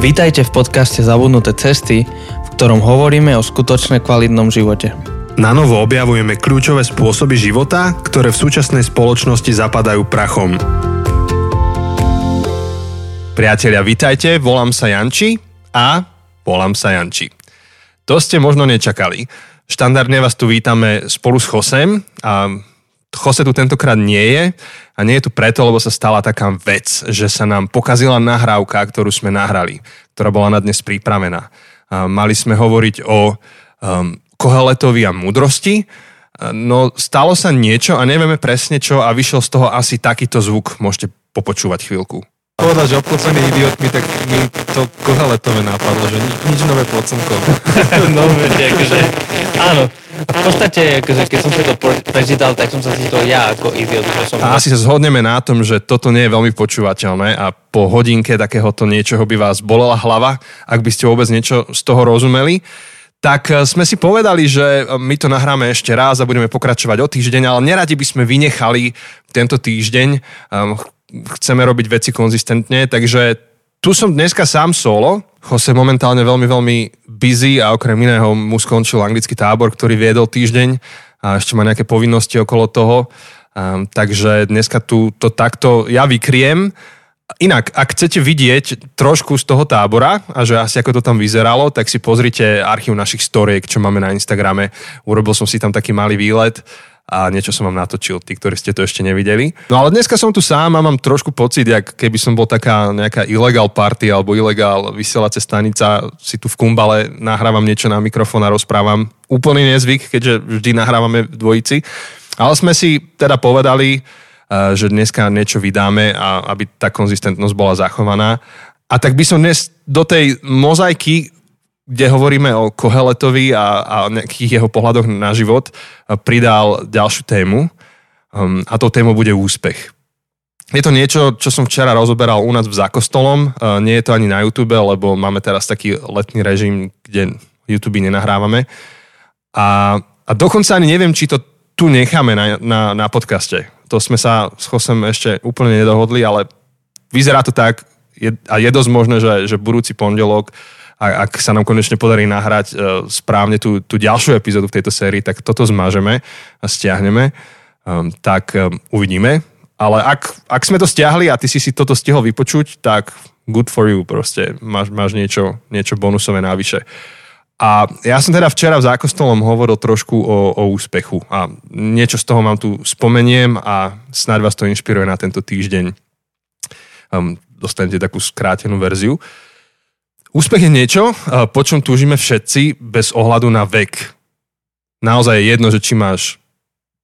Vítajte v podcaste Zabudnuté cesty, v ktorom hovoríme o skutočne kvalitnom živote. Na novo objavujeme kľúčové spôsoby života, ktoré v súčasnej spoločnosti zapadajú prachom. Priatelia, vitajte, volám sa Janči a volám sa Janči. To ste možno nečakali. Štandardne vás tu vítame spolu s Chosem a Chose tu tentokrát nie je a nie je tu preto, lebo sa stala taká vec, že sa nám pokazila nahrávka, ktorú sme nahrali, ktorá bola na dnes pripravená. Mali sme hovoriť o um, Koheletovi a múdrosti, no stalo sa niečo a nevieme presne čo a vyšiel z toho asi takýto zvuk. Môžete popočúvať chvíľku povedal, že obklopený idiotmi, tak mi to kohaletové nápadlo, že nič, nič nové pod slnkom. no, viete, akože, áno. V podstate, keď som si to prečítal, tak som sa cítil ja ako idiot. Že som... A asi sa zhodneme na tom, že toto nie je veľmi počúvateľné a po hodinke takéhoto niečoho by vás bolela hlava, ak by ste vôbec niečo z toho rozumeli tak eh, sme si povedali, že eh, my to nahráme ešte raz a budeme pokračovať o týždeň, ale neradi by sme vynechali tento týždeň. Ehm, chceme robiť veci konzistentne, takže tu som dneska sám solo. Jose momentálne veľmi, veľmi busy a okrem iného mu skončil anglický tábor, ktorý viedol týždeň a ešte má nejaké povinnosti okolo toho. Um, takže dneska tu to takto ja vykriem. Inak, ak chcete vidieť trošku z toho tábora a že asi ako to tam vyzeralo, tak si pozrite archív našich storiek, čo máme na Instagrame. Urobil som si tam taký malý výlet a niečo som vám natočil, tí, ktorí ste to ešte nevideli. No ale dneska som tu sám a mám trošku pocit, jak keby som bol taká nejaká ilegál party alebo ilegál vysielacia stanica, si tu v kumbale nahrávam niečo na mikrofón a rozprávam. Úplný nezvyk, keďže vždy nahrávame v dvojici. Ale sme si teda povedali, eh, že dneska niečo vydáme a aby tá konzistentnosť bola zachovaná. A tak by som dnes do tej mozaiky kde hovoríme o Koheletovi a, a nejakých jeho pohľadoch na život, pridal ďalšiu tému um, a tou témou bude úspech. Je to niečo, čo som včera rozoberal u nás v Zákostolom. Uh, nie je to ani na YouTube, lebo máme teraz taký letný režim, kde YouTube nenahrávame. A, a dokonca ani neviem, či to tu necháme na, na, na podcaste. To sme sa s Chosem ešte úplne nedohodli, ale vyzerá to tak je, a je dosť možné, že, že budúci pondelok uh, a ak sa nám konečne podarí nahrať e, správne tú, tú ďalšiu epizódu v tejto sérii, tak toto zmažeme a stiahneme, um, tak um, uvidíme. Ale ak, ak sme to stiahli a ty si si toto stihol vypočuť, tak good for you, proste máš, máš niečo, niečo bonusové návyše. A ja som teda včera v Zákostolom hovoril trošku o, o úspechu a niečo z toho mám tu spomeniem a snáď vás to inšpiruje na tento týždeň. Um, dostanete takú skrátenú verziu. Úspech je niečo, po čom túžime všetci bez ohľadu na vek. Naozaj je jedno, že či máš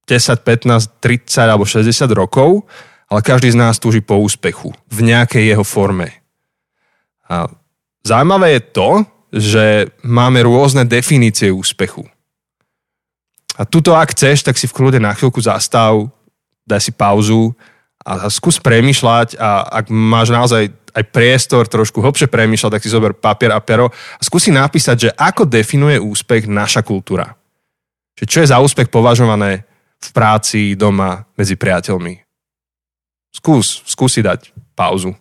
10, 15, 30 alebo 60 rokov, ale každý z nás túži po úspechu v nejakej jeho forme. A zaujímavé je to, že máme rôzne definície úspechu. A tuto, ak chceš, tak si v kľude na chvíľku zastav, daj si pauzu a skús premýšľať a ak máš naozaj aj priestor trošku hlbšie premýšľať, tak si zober papier a pero a skúsi napísať, že ako definuje úspech naša kultúra. Že čo je za úspech považované v práci, doma, medzi priateľmi. Skús, skúsi dať pauzu.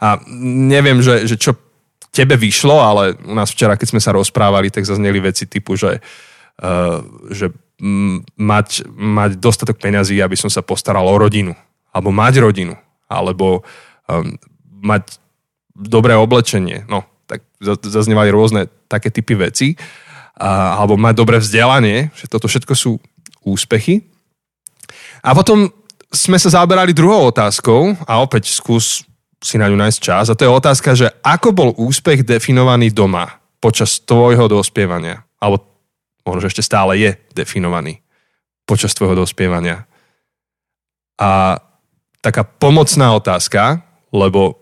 A neviem, že, že čo tebe vyšlo, ale u nás včera, keď sme sa rozprávali, tak zazneli veci typu, že, uh, že mať, mať dostatok peňazí, aby som sa postaral o rodinu. Alebo mať rodinu. Alebo um, mať dobré oblečenie, no, tak zaznievali rôzne také typy veci, a, alebo mať dobré vzdelanie, že toto všetko sú úspechy. A potom sme sa zaoberali druhou otázkou a opäť skús si na ňu nájsť čas. A to je otázka, že ako bol úspech definovaný doma počas tvojho dospievania? Alebo možno, ešte stále je definovaný počas tvojho dospievania. A taká pomocná otázka, lebo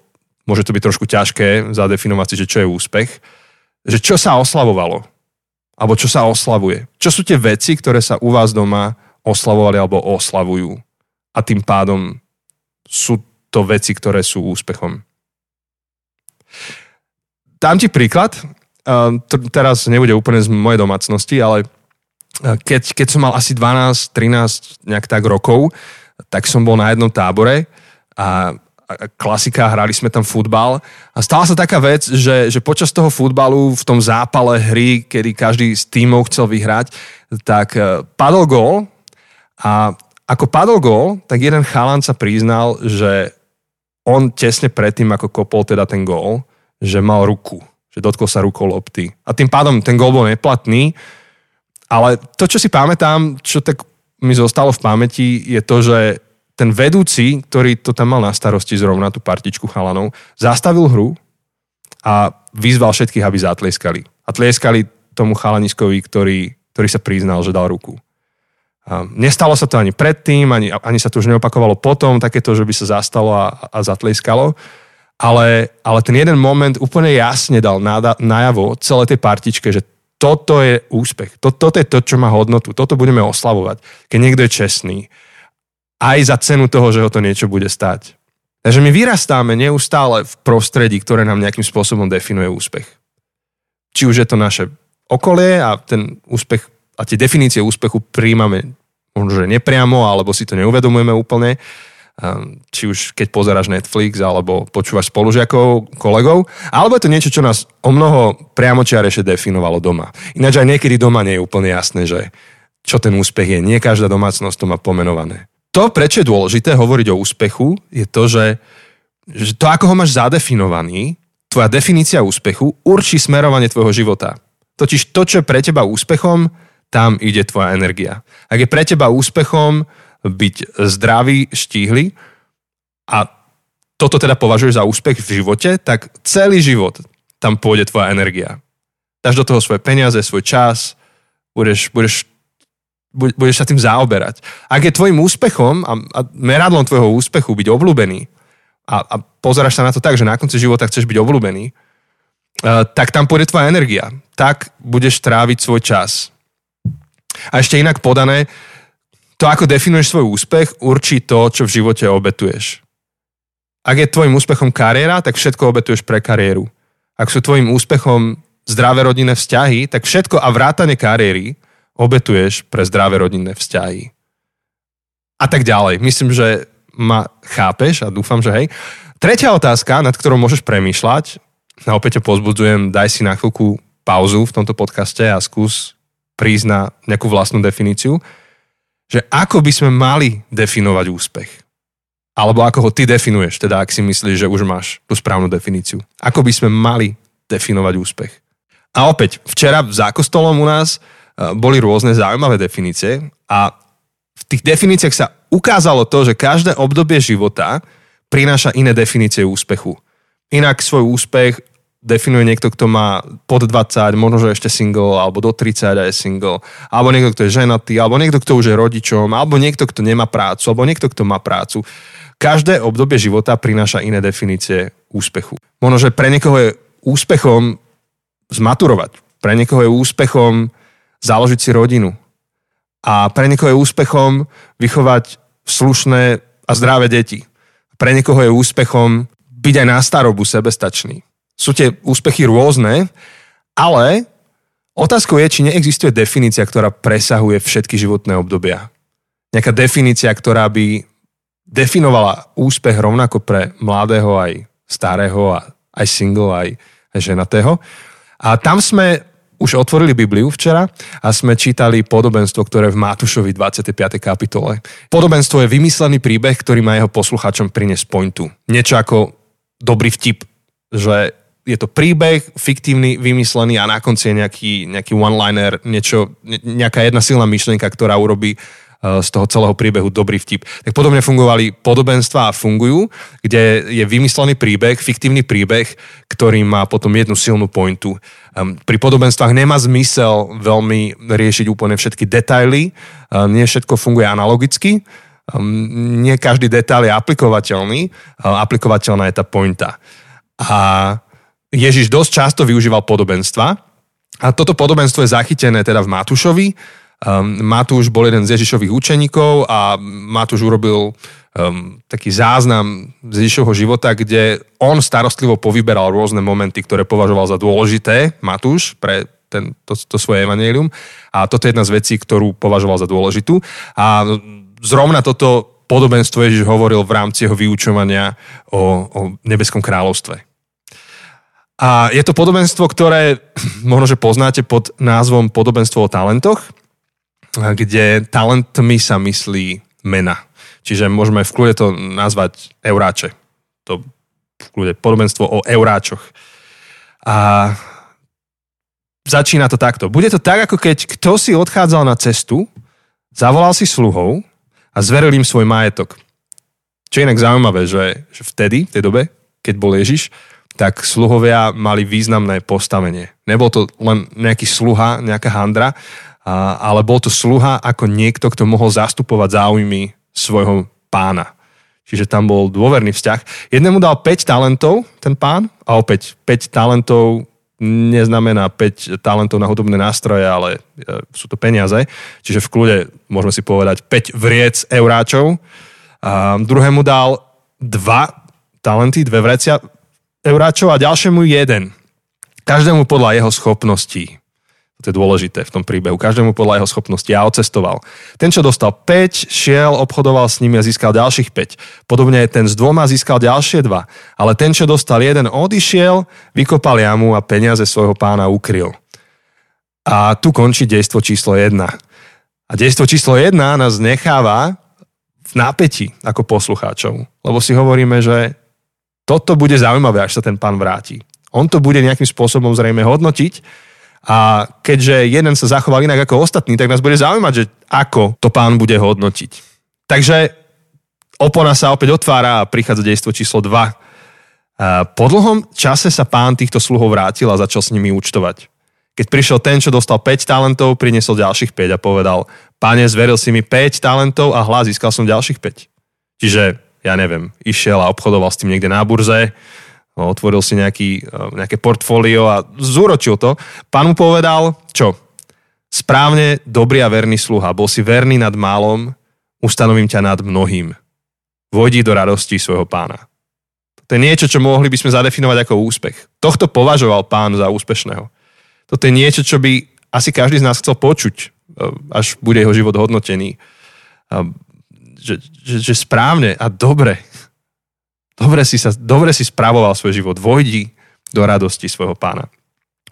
môže to byť trošku ťažké zadefinovať si, že čo je úspech, že čo sa oslavovalo, alebo čo sa oslavuje. Čo sú tie veci, ktoré sa u vás doma oslavovali alebo oslavujú a tým pádom sú to veci, ktoré sú úspechom. Dám ti príklad, teraz nebude úplne z mojej domácnosti, ale keď, keď som mal asi 12, 13 nejak tak rokov, tak som bol na jednom tábore a a klasika, hrali sme tam futbal. A stala sa taká vec, že, že počas toho futbalu v tom zápale hry, kedy každý z tímov chcel vyhrať, tak e, padol gól a ako padol gól, tak jeden chalan sa priznal, že on tesne predtým, ako kopol teda ten gól, že mal ruku, že dotkol sa rukou lopty. A tým pádom ten gól bol neplatný, ale to, čo si pamätám, čo tak mi zostalo v pamäti, je to, že ten vedúci, ktorý to tam mal na starosti zrovna, tú partičku chalanov, zastavil hru a vyzval všetkých, aby zatlieskali. A tlieskali tomu chalaniskovi, ktorý, ktorý sa priznal, že dal ruku. A nestalo sa to ani predtým, ani, ani sa to už neopakovalo potom, takéto, že by sa zastalo a, a zatlieskalo. Ale, ale ten jeden moment úplne jasne dal najavo celé tej partičke, že toto je úspech. Toto je to, čo má hodnotu. Toto budeme oslavovať, keď niekto je čestný. Aj za cenu toho, že ho to niečo bude stať. Takže my vyrastáme neustále v prostredí, ktoré nám nejakým spôsobom definuje úspech. Či už je to naše okolie a ten úspech a tie definície úspechu príjmame možno, že nepriamo, alebo si to neuvedomujeme úplne či už keď pozeráš Netflix alebo počúvaš spolužiakov, kolegov, alebo je to niečo, čo nás o mnoho priamočiarejšie definovalo doma. Ináč aj niekedy doma nie je úplne jasné, že čo ten úspech je. Nie každá domácnosť to má pomenované. To, prečo je dôležité hovoriť o úspechu, je to, že, že to, ako ho máš zadefinovaný, tvoja definícia úspechu určí smerovanie tvojho života. Totiž to, čo je pre teba úspechom, tam ide tvoja energia. Ak je pre teba úspechom byť zdravý, štíhly a toto teda považuješ za úspech v živote, tak celý život tam pôjde tvoja energia. Dáš do toho svoje peniaze, svoj čas, budeš, budeš, budeš sa tým zaoberať. Ak je tvojim úspechom a, a meradlom tvojho úspechu byť obľúbený a, a pozeráš sa na to tak, že na konci života chceš byť obľúbený, uh, tak tam pôjde tvoja energia. Tak budeš tráviť svoj čas. A ešte inak podané, to, ako definuješ svoj úspech, určí to, čo v živote obetuješ. Ak je tvojim úspechom kariéra, tak všetko obetuješ pre kariéru. Ak sú tvojim úspechom zdravé rodinné vzťahy, tak všetko a vrátane kariéry obetuješ pre zdravé rodinné vzťahy. A tak ďalej. Myslím, že ma chápeš a dúfam, že hej. Tretia otázka, nad ktorou môžeš premýšľať, a opäť ťa pozbudzujem, daj si na chvíľku pauzu v tomto podcaste a skús prísť na nejakú vlastnú definíciu že ako by sme mali definovať úspech. Alebo ako ho ty definuješ, teda ak si myslíš, že už máš tú správnu definíciu. Ako by sme mali definovať úspech. A opäť, včera za kostolom u nás e, boli rôzne zaujímavé definície a v tých definíciách sa ukázalo to, že každé obdobie života prináša iné definície úspechu. Inak svoj úspech definuje niekto, kto má pod 20, možno, že ešte single, alebo do 30 a je single, alebo niekto, kto je ženatý, alebo niekto, kto už je rodičom, alebo niekto, kto nemá prácu, alebo niekto, kto má prácu. Každé obdobie života prináša iné definície úspechu. Možno, že pre niekoho je úspechom zmaturovať, pre niekoho je úspechom založiť si rodinu a pre niekoho je úspechom vychovať slušné a zdravé deti. Pre niekoho je úspechom byť aj na starobu sebestačný sú tie úspechy rôzne, ale otázkou je, či neexistuje definícia, ktorá presahuje všetky životné obdobia. Nejaká definícia, ktorá by definovala úspech rovnako pre mladého aj starého a aj single, aj, ženatého. A tam sme už otvorili Bibliu včera a sme čítali podobenstvo, ktoré v Matúšovi 25. kapitole. Podobenstvo je vymyslený príbeh, ktorý má jeho poslucháčom priniesť pointu. Niečo ako dobrý vtip, že je to príbeh, fiktívny, vymyslený a na konci je nejaký, nejaký one-liner, niečo, nejaká jedna silná myšlienka, ktorá urobí e, z toho celého príbehu dobrý vtip. Tak podobne fungovali podobenstva a fungujú, kde je vymyslený príbeh, fiktívny príbeh, ktorý má potom jednu silnú pointu. Pri podobenstvách nemá zmysel veľmi riešiť úplne všetky detaily, nie všetko funguje analogicky, nie každý detail je aplikovateľný, aplikovateľná je tá pointa. A Ježiš dosť často využíval podobenstva a toto podobenstvo je zachytené teda v Matúšovi. Um, Matúš bol jeden z Ježišových učeníkov a Matúš urobil um, taký záznam z Ježišovho života, kde on starostlivo povyberal rôzne momenty, ktoré považoval za dôležité, Matúš, pre ten, to, to svoje evanelium. A toto je jedna z vecí, ktorú považoval za dôležitú. A zrovna toto podobenstvo Ježiš hovoril v rámci jeho vyučovania o, o nebeskom kráľovstve. A je to podobenstvo, ktoré možno, že poznáte pod názvom podobenstvo o talentoch, kde talentmi sa myslí mena. Čiže môžeme v kľude to nazvať euráče. To v kľude podobenstvo o euráčoch. A začína to takto. Bude to tak, ako keď kto si odchádzal na cestu, zavolal si sluhov a zveril im svoj majetok. Čo je inak zaujímavé, že, že vtedy, v tej dobe, keď bol Ježiš, tak sluhovia mali významné postavenie. Nebol to len nejaký sluha, nejaká handra, ale bol to sluha ako niekto, kto mohol zastupovať záujmy svojho pána. Čiže tam bol dôverný vzťah. Jednému dal 5 talentov ten pán a opäť 5 talentov neznamená 5 talentov na hudobné nástroje, ale e, sú to peniaze. Čiže v kľude môžeme si povedať 5 vriec euráčov. A druhému dal 2 talenty, dve vrecia euráčov a ďalšiemu jeden. Každému podľa jeho schopností. To je dôležité v tom príbehu. Každému podľa jeho schopnosti. Ja odcestoval. Ten, čo dostal 5, šiel, obchodoval s nimi a získal ďalších 5. Podobne ten s dvoma získal ďalšie dva. Ale ten, čo dostal jeden, odišiel, vykopal jamu a peniaze svojho pána ukryl. A tu končí dejstvo číslo 1. A dejstvo číslo 1 nás necháva v nápeti ako poslucháčov. Lebo si hovoríme, že toto bude zaujímavé, až sa ten pán vráti. On to bude nejakým spôsobom zrejme hodnotiť a keďže jeden sa zachoval inak ako ostatní, tak nás bude zaujímať, že ako to pán bude hodnotiť. Takže opona sa opäť otvára a prichádza dejstvo číslo 2. Po dlhom čase sa pán týchto sluhov vrátil a začal s nimi účtovať. Keď prišiel ten, čo dostal 5 talentov, priniesol ďalších 5 a povedal, páne, zveril si mi 5 talentov a hlas získal som ďalších 5. Čiže, ja neviem, išiel a obchodoval s tým niekde na burze, otvoril si nejaký, e, nejaké portfólio a zúročil to. Pán mu povedal, čo? Správne, dobrý a verný sluha. Bol si verný nad málom, ustanovím ťa nad mnohým. Vojdi do radosti svojho pána. To je niečo, čo mohli by sme zadefinovať ako úspech. Tohto považoval pán za úspešného. Toto je niečo, čo by asi každý z nás chcel počuť, e, až bude jeho život hodnotený. Že, že, že správne a dobre Dobre si, sa, dobre si spravoval svoj život. Vojdi do radosti svojho pána.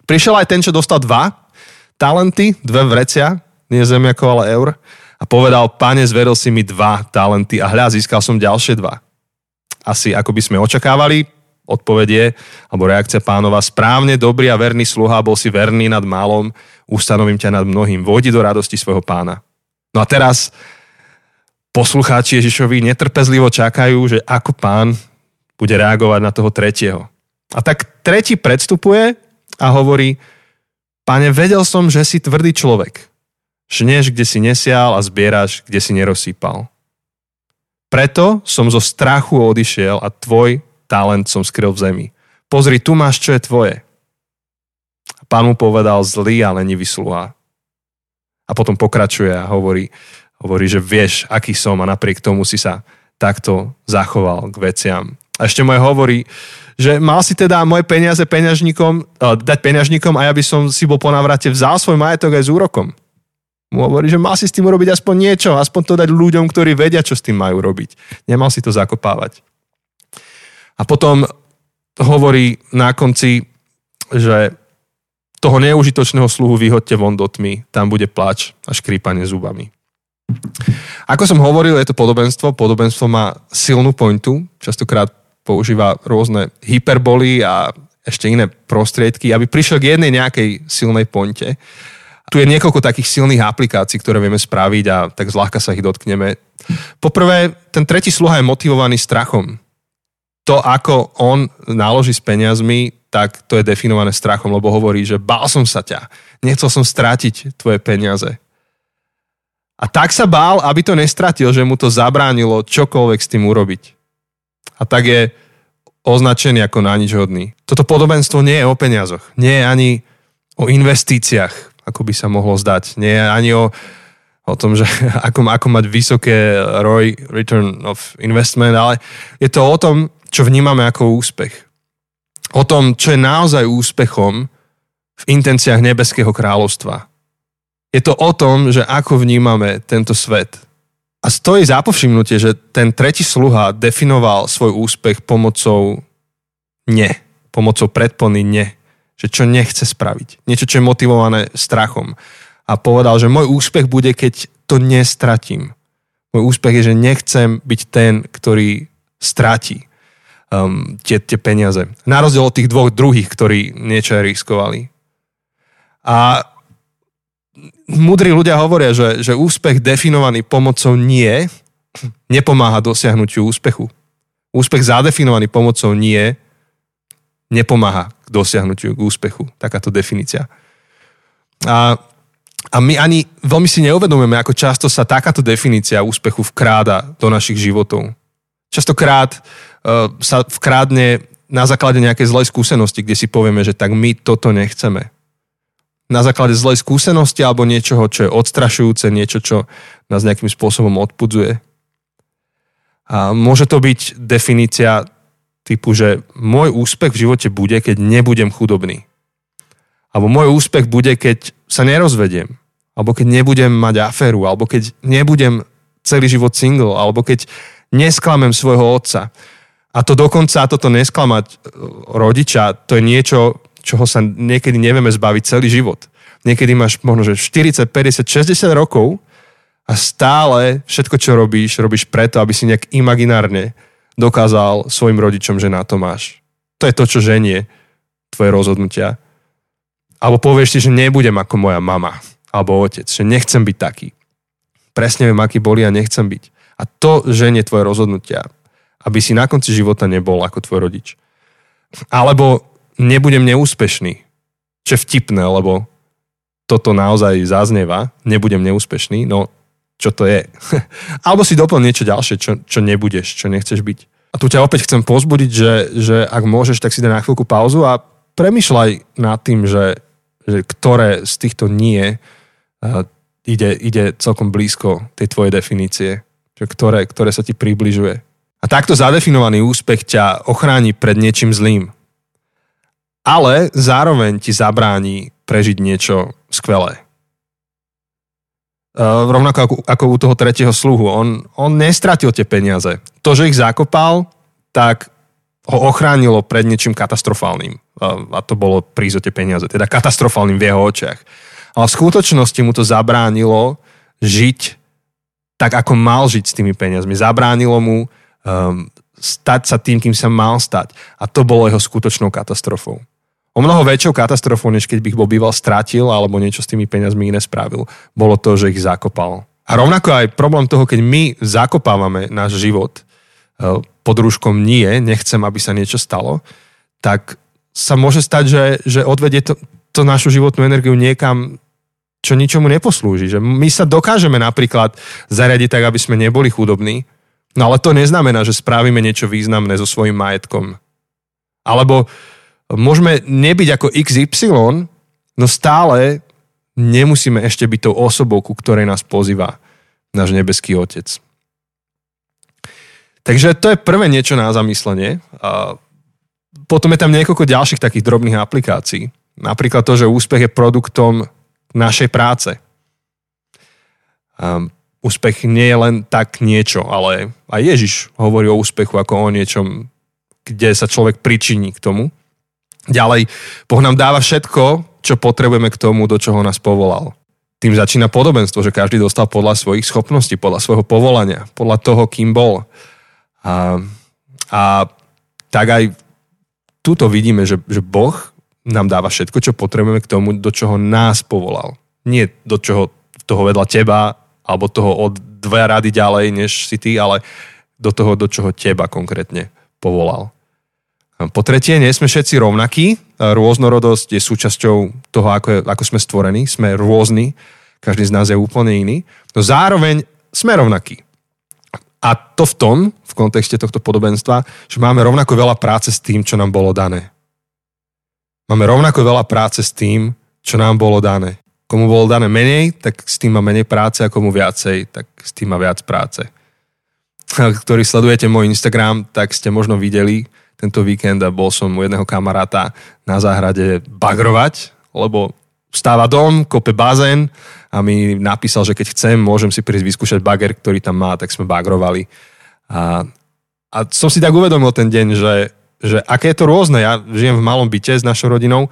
Prišiel aj ten, čo dostal dva talenty, dve vrecia, nie zemiako, ale eur, a povedal, pane, zveril si mi dva talenty a hľa, získal som ďalšie dva. Asi ako by sme očakávali, odpovedie, alebo reakcia pánova, správne, dobrý a verný sluha, bol si verný nad málom, ustanovím ťa nad mnohým, vojdi do radosti svojho pána. No a teraz poslucháči Ježišovi netrpezlivo čakajú, že ako pán bude reagovať na toho tretieho. A tak tretí predstupuje a hovorí, pane, vedel som, že si tvrdý človek. Žneš, kde si nesial a zbieraš, kde si nerozsýpal. Preto som zo strachu odišiel a tvoj talent som skryl v zemi. Pozri, tu máš, čo je tvoje. Pán mu povedal zlý a lenivý sluha. A potom pokračuje a hovorí, hovorí, že vieš, aký som a napriek tomu si sa takto zachoval k veciam. A ešte moje hovorí, že mal si teda moje peniaze peňažníkom, uh, dať peňažníkom a ja by som si bol po návrate vzal svoj majetok aj s úrokom. Mu hovorí, že mal si s tým urobiť aspoň niečo, aspoň to dať ľuďom, ktorí vedia, čo s tým majú robiť. Nemal si to zakopávať. A potom hovorí na konci, že toho neužitočného sluhu vyhodte von do tmy, tam bude plač a škrípanie zubami. Ako som hovoril, je to podobenstvo. Podobenstvo má silnú pointu, častokrát používa rôzne hyperboly a ešte iné prostriedky, aby prišiel k jednej nejakej silnej pointe. Tu je niekoľko takých silných aplikácií, ktoré vieme spraviť a tak zľahka sa ich dotkneme. Poprvé, ten tretí sluha je motivovaný strachom. To, ako on náloží s peniazmi, tak to je definované strachom, lebo hovorí, že bál som sa ťa, nechcel som strátiť tvoje peniaze. A tak sa bál, aby to nestratil, že mu to zabránilo čokoľvek s tým urobiť a tak je označený ako na nič hodný. Toto podobenstvo nie je o peniazoch, nie je ani o investíciách, ako by sa mohlo zdať, nie je ani o, o tom, že ako, ako mať vysoké ROI, return of investment, ale je to o tom, čo vnímame ako úspech. O tom, čo je naozaj úspechom v intenciách nebeského kráľovstva. Je to o tom, že ako vnímame tento svet. A stojí za povšimnutie, že ten tretí sluha definoval svoj úspech pomocou ne, pomocou predpony ne, že čo nechce spraviť. Niečo, čo je motivované strachom. A povedal, že môj úspech bude, keď to nestratím. Môj úspech je, že nechcem byť ten, ktorý stratí um, tie, tie peniaze. Na rozdiel od tých dvoch druhých, ktorí niečo riskovali. A múdri ľudia hovoria, že, že úspech definovaný pomocou nie nepomáha dosiahnutiu úspechu. Úspech zadefinovaný pomocou nie nepomáha k dosiahnutiu k úspechu. Takáto definícia. A, a my ani veľmi si neuvedomujeme, ako často sa takáto definícia úspechu vkráda do našich životov. Častokrát uh, sa vkrádne na základe nejakej zlej skúsenosti, kde si povieme, že tak my toto nechceme na základe zlej skúsenosti alebo niečoho, čo je odstrašujúce, niečo, čo nás nejakým spôsobom odpudzuje. A môže to byť definícia typu, že môj úspech v živote bude, keď nebudem chudobný. Alebo môj úspech bude, keď sa nerozvediem. Alebo keď nebudem mať aféru. Alebo keď nebudem celý život single. Alebo keď nesklamem svojho otca. A to dokonca, toto nesklamať e, rodiča, to je niečo, čoho sa niekedy nevieme zbaviť celý život. Niekedy máš možno, že 40, 50, 60 rokov a stále všetko, čo robíš, robíš preto, aby si nejak imaginárne dokázal svojim rodičom, že na to máš. To je to, čo ženie tvoje rozhodnutia. Alebo povieš si, že nebudem ako moja mama alebo otec, že nechcem byť taký. Presne viem, aký boli a nechcem byť. A to ženie tvoje rozhodnutia, aby si na konci života nebol ako tvoj rodič. Alebo nebudem neúspešný. Čo je vtipné, lebo toto naozaj zaznieva, nebudem neúspešný, no čo to je? Alebo si doplň niečo ďalšie, čo, čo nebudeš, čo nechceš byť. A tu ťa opäť chcem pozbudiť, že, že ak môžeš, tak si daj na chvíľku pauzu a premyšľaj nad tým, že, že ktoré z týchto nie uh, ide, ide celkom blízko tej tvojej definície. Že ktoré, ktoré sa ti približuje. A takto zadefinovaný úspech ťa ochráni pred niečím zlým ale zároveň ti zabráni prežiť niečo skvelé. Uh, rovnako ako, ako u toho tretieho sluhu. On, on nestratil tie peniaze. To, že ich zakopal, tak ho ochránilo pred niečím katastrofálnym. Uh, a to bolo prísť peniaze. Teda katastrofálnym v jeho očiach. Ale v skutočnosti mu to zabránilo žiť tak, ako mal žiť s tými peniazmi. Zabránilo mu um, stať sa tým, kým sa mal stať. A to bolo jeho skutočnou katastrofou o mnoho väčšou katastrofou, než keď by ich bol býval stratil alebo niečo s tými peniazmi iné spravil, bolo to, že ich zakopal. A rovnako aj problém toho, keď my zakopávame náš život e, pod rúškom nie, nechcem, aby sa niečo stalo, tak sa môže stať, že, že odvedie to, to našu životnú energiu niekam, čo ničomu neposlúži. Že my sa dokážeme napríklad zariadiť tak, aby sme neboli chudobní, no ale to neznamená, že spravíme niečo významné so svojím majetkom. Alebo môžeme nebyť ako XY, no stále nemusíme ešte byť tou osobou, ku ktorej nás pozýva náš nebeský Otec. Takže to je prvé niečo na zamyslenie. Potom je tam niekoľko ďalších takých drobných aplikácií. Napríklad to, že úspech je produktom našej práce. Úspech nie je len tak niečo, ale aj Ježiš hovorí o úspechu ako o niečom, kde sa človek pričiní k tomu. Ďalej, Boh nám dáva všetko, čo potrebujeme k tomu, do čoho nás povolal. Tým začína podobenstvo, že každý dostal podľa svojich schopností, podľa svojho povolania, podľa toho, kým bol. A, a tak aj tuto vidíme, že, že Boh nám dáva všetko, čo potrebujeme k tomu, do čoho nás povolal. Nie do čoho toho vedľa teba, alebo toho od dve rady ďalej, než si ty, ale do toho, do čoho teba konkrétne povolal. Po tretie, nie sme všetci rovnakí. Rôznorodosť je súčasťou toho, ako, je, ako sme stvorení. Sme rôzni. Každý z nás je úplne iný. No zároveň sme rovnakí. A to v tom, v kontexte tohto podobenstva, že máme rovnako veľa práce s tým, čo nám bolo dané. Máme rovnako veľa práce s tým, čo nám bolo dané. Komu bolo dané menej, tak s tým má menej práce a komu viacej, tak s tým má viac práce. Ktorí sledujete môj Instagram, tak ste možno videli, tento víkend a bol som u jedného kamaráta na záhrade bagrovať, lebo stáva dom, kope bazén a mi napísal, že keď chcem, môžem si prísť vyskúšať bager, ktorý tam má, tak sme bagrovali. A, a som si tak uvedomil ten deň, že, že aké je to rôzne. Ja žijem v malom byte s našou rodinou,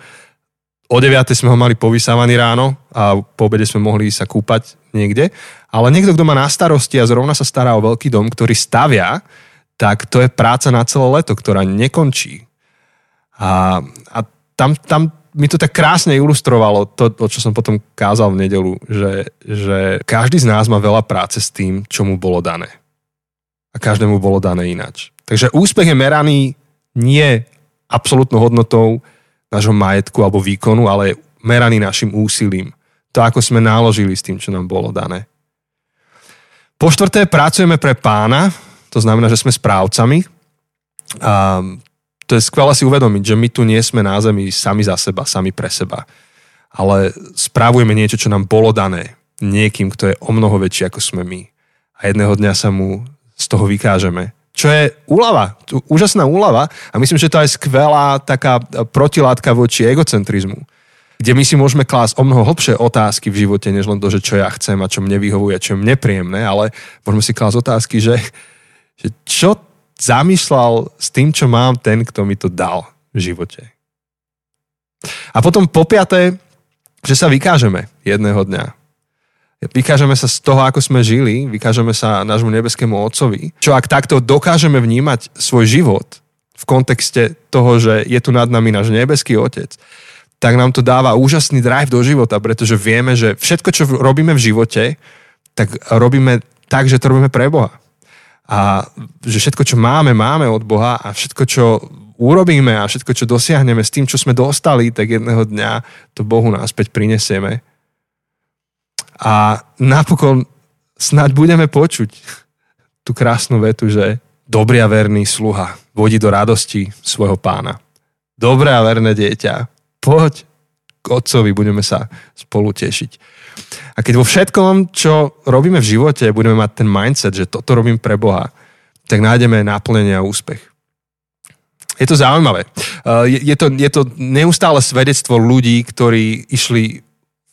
o 9. sme ho mali povysávaný ráno a po obede sme mohli sa kúpať niekde. Ale niekto, kto má na starosti a zrovna sa stará o veľký dom, ktorý stavia, tak to je práca na celé leto, ktorá nekončí. A, a tam, tam mi to tak krásne ilustrovalo to, to, čo som potom kázal v nedelu, že, že každý z nás má veľa práce s tým, čo mu bolo dané. A každému bolo dané ináč. Takže úspech je meraný nie absolútnou hodnotou, nášho majetku alebo výkonu, ale meraný našim úsilím. To, ako sme náložili s tým, čo nám bolo dané. Po štvrté, pracujeme pre pána, to znamená, že sme správcami. A to je skvelé si uvedomiť, že my tu nie sme na zemi sami za seba, sami pre seba. Ale správujeme niečo, čo nám bolo dané niekým, kto je o mnoho väčší ako sme my. A jedného dňa sa mu z toho vykážeme čo je úlava, úžasná úlava a myslím, že to je skvelá taká protilátka voči egocentrizmu, kde my si môžeme klásť o mnoho hlbšie otázky v živote, než len to, že čo ja chcem a čo mne vyhovuje, čo je mne príjemné, ale môžeme si klásť otázky, že, že čo zamýšľal s tým, čo mám ten, kto mi to dal v živote. A potom po piaté, že sa vykážeme jedného dňa vykážeme sa z toho, ako sme žili, vykážeme sa nášmu nebeskému Otcovi. Čo ak takto dokážeme vnímať svoj život v kontexte toho, že je tu nad nami náš nebeský Otec, tak nám to dáva úžasný drive do života, pretože vieme, že všetko, čo robíme v živote, tak robíme tak, že to robíme pre Boha. A že všetko, čo máme, máme od Boha a všetko, čo urobíme a všetko, čo dosiahneme s tým, čo sme dostali, tak jedného dňa to Bohu náspäť prinesieme a napokon snáď budeme počuť tú krásnu vetu, že dobrý a verný sluha vodí do radosti svojho pána. Dobré a verné dieťa, poď k otcovi, budeme sa spolu tešiť. A keď vo všetkom, čo robíme v živote, budeme mať ten mindset, že toto robím pre Boha, tak nájdeme náplnenie a úspech. Je to zaujímavé. Je to, je to neustále svedectvo ľudí, ktorí išli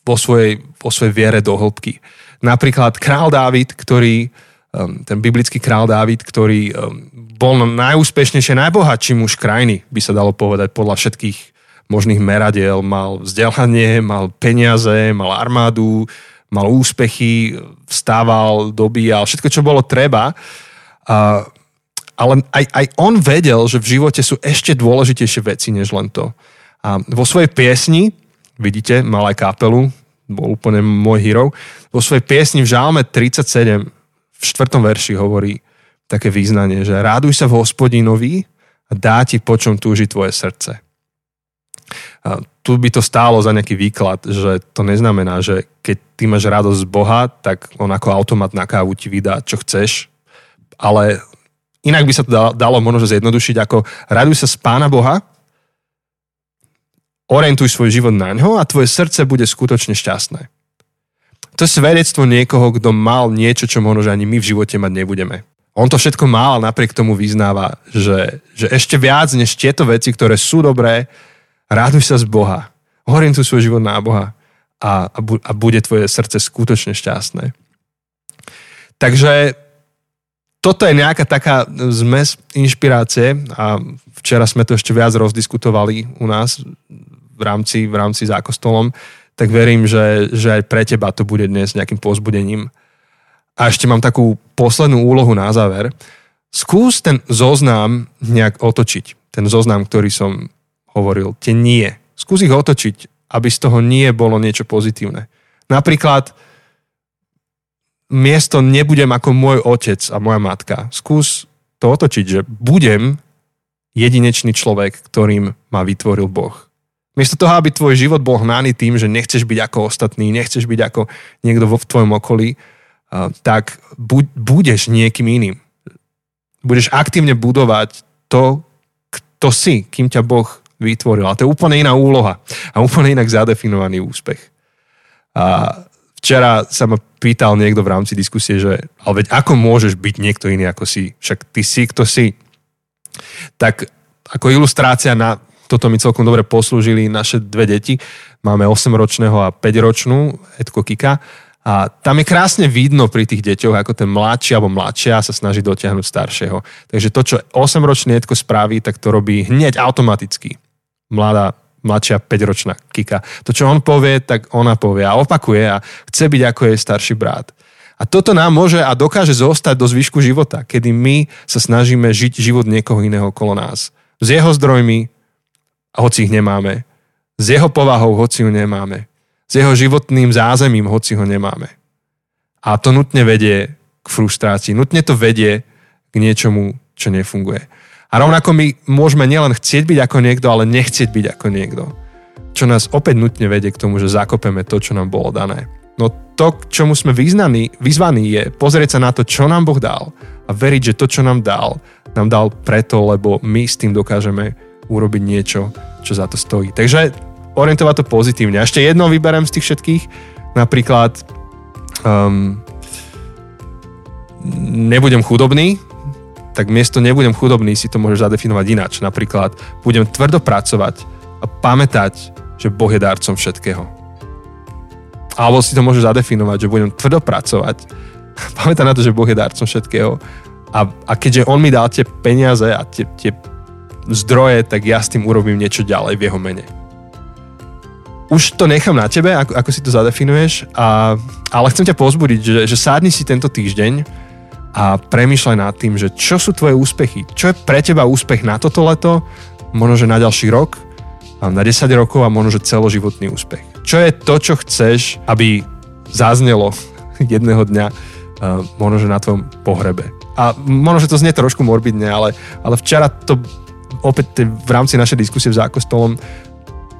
vo svojej, vo svojej viere do hĺbky. Napríklad král Dávid, ktorý, um, ten biblický král Dávid, ktorý um, bol najúspešnejšie, najbohatší muž krajiny, by sa dalo povedať podľa všetkých možných meradiel. Mal vzdelanie, mal peniaze, mal armádu, mal úspechy, vstával, dobíjal, všetko, čo bolo treba. A, ale aj, aj on vedel, že v živote sú ešte dôležitejšie veci, než len to. A vo svojej piesni vidíte, mal aj kapelu, bol úplne môj hero. Vo svojej piesni v Žálme 37 v štvrtom verši hovorí také význanie, že ráduj sa v hospodinovi a dá ti po čom túži tvoje srdce. Tu by to stálo za nejaký výklad, že to neznamená, že keď ty máš radosť z Boha, tak on ako automat na kávu ti vydá, čo chceš, ale inak by sa to dalo možno zjednodušiť ako raduj sa z Pána Boha orientuj svoj život na ňo a tvoje srdce bude skutočne šťastné. To je svedectvo niekoho, kto mal niečo, čo možno, že ani my v živote mať nebudeme. On to všetko mal a napriek tomu vyznáva, že, že ešte viac než tieto veci, ktoré sú dobré, ráduj sa z Boha. Orientuj svoj život na Boha a, a, bu, a bude tvoje srdce skutočne šťastné. Takže toto je nejaká taká zmes inšpirácie a včera sme to ešte viac rozdiskutovali u nás v rámci, v rámci zákostolom, tak verím, že, že aj pre teba to bude dnes nejakým pozbudením. A ešte mám takú poslednú úlohu na záver. Skús ten zoznam nejak otočiť. Ten zoznam, ktorý som hovoril. Tie nie. Skús ich otočiť, aby z toho nie bolo niečo pozitívne. Napríklad miesto nebudem ako môj otec a moja matka. Skús to otočiť, že budem jedinečný človek, ktorým ma vytvoril Boh. Miesto toho, aby tvoj život bol hnaný tým, že nechceš byť ako ostatní, nechceš byť ako niekto vo tvojom okolí, tak budeš niekým iným. Budeš aktívne budovať to, kto si, kým ťa Boh vytvoril. A to je úplne iná úloha a úplne inak zadefinovaný úspech. A včera sa ma pýtal niekto v rámci diskusie, že ale veď ako môžeš byť niekto iný ako si? Však ty si, kto si. Tak ako ilustrácia na toto mi celkom dobre poslúžili naše dve deti. Máme 8-ročného a 5-ročnú, Edko Kika. A tam je krásne vidno pri tých deťoch, ako ten mladší alebo mladšia sa snaží dotiahnuť staršieho. Takže to, čo 8-ročný Edko spraví, tak to robí hneď automaticky. Mladá, mladšia 5-ročná Kika. To, čo on povie, tak ona povie a opakuje a chce byť ako jej starší brat. A toto nám môže a dokáže zostať do zvyšku života, kedy my sa snažíme žiť život niekoho iného okolo nás. S jeho zdrojmi, hoci ich nemáme. S jeho povahou, hoci ju nemáme. S jeho životným zázemím, hoci ho nemáme. A to nutne vedie k frustrácii. Nutne to vedie k niečomu, čo nefunguje. A rovnako my môžeme nielen chcieť byť ako niekto, ale nechcieť byť ako niekto. Čo nás opäť nutne vedie k tomu, že zakopeme to, čo nám bolo dané. No to, k čomu sme vyznaní, vyzvaní, je pozrieť sa na to, čo nám Boh dal a veriť, že to, čo nám dal, nám dal preto, lebo my s tým dokážeme urobiť niečo, čo za to stojí. Takže orientovať to pozitívne. Ešte jedno vyberem z tých všetkých, napríklad um, nebudem chudobný, tak miesto nebudem chudobný si to môžeš zadefinovať ináč. Napríklad budem tvrdo pracovať a pamätať, že Boh je dárcom všetkého alebo si to môžeš zadefinovať, že budem tvrdo pracovať. Pamätám na to, že Boh je darcom všetkého. A, a keďže On mi dal tie peniaze a tie, tie zdroje, tak ja s tým urobím niečo ďalej v jeho mene. Už to nechám na tebe, ako, ako si to zadefinuješ, a, ale chcem ťa pozbudiť, že, že sádni si tento týždeň a premýšľaj nad tým, že čo sú tvoje úspechy, čo je pre teba úspech na toto leto, možno, že na ďalší rok, na 10 rokov a možno, že celoživotný úspech. Čo je to, čo chceš, aby zaznelo jedného dňa uh, možno, že na tvojom pohrebe. A možno, že to znie trošku morbidne, ale, ale včera to opäť v rámci našej diskusie v zákostolom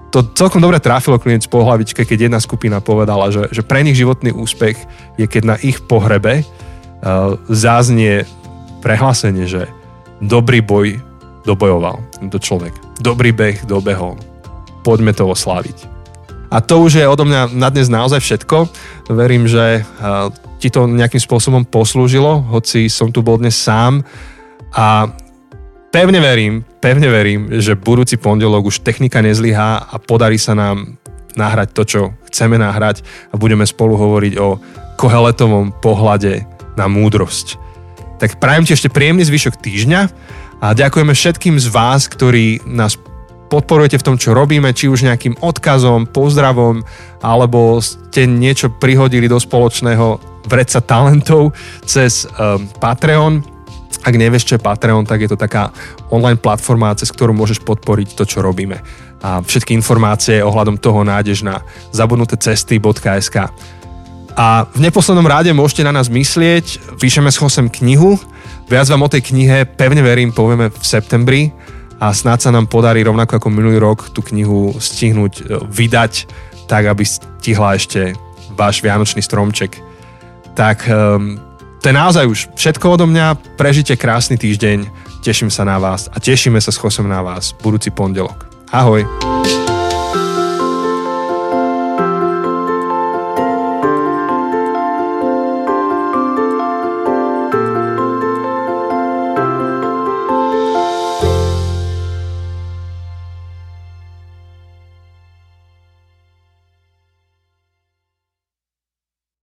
to celkom dobre trafilo klient po hlavičke, keď jedna skupina povedala, že, že pre nich životný úspech je, keď na ich pohrebe záznie prehlásenie, že dobrý boj dobojoval tento človek. Dobrý beh dobehol. Poďme to osláviť. A to už je odo mňa na dnes naozaj všetko. Verím, že ti to nejakým spôsobom poslúžilo, hoci som tu bol dnes sám. A pevne verím, pevne verím, že budúci pondelok už technika nezlyhá a podarí sa nám nahrať to, čo chceme nahrať a budeme spolu hovoriť o koheletovom pohľade na múdrosť. Tak prajem ti ešte príjemný zvyšok týždňa a ďakujeme všetkým z vás, ktorí nás podporujete v tom, čo robíme, či už nejakým odkazom, pozdravom, alebo ste niečo prihodili do spoločného vreca talentov cez um, Patreon. Ak nevieš, čo je Patreon, tak je to taká online platforma, cez ktorú môžeš podporiť to, čo robíme. A všetky informácie ohľadom toho nájdeš na zabudnutecesty.sk. A v neposlednom ráde môžete na nás myslieť, píšeme s Chosem knihu, Viac vám o tej knihe, pevne verím, povieme v septembri a snáď sa nám podarí rovnako ako minulý rok tú knihu stihnúť e, vydať tak, aby stihla ešte váš vianočný stromček. Tak um, to je naozaj už všetko odo mňa. Prežite krásny týždeň, teším sa na vás a tešíme sa s Chosom na vás budúci pondelok. Ahoj!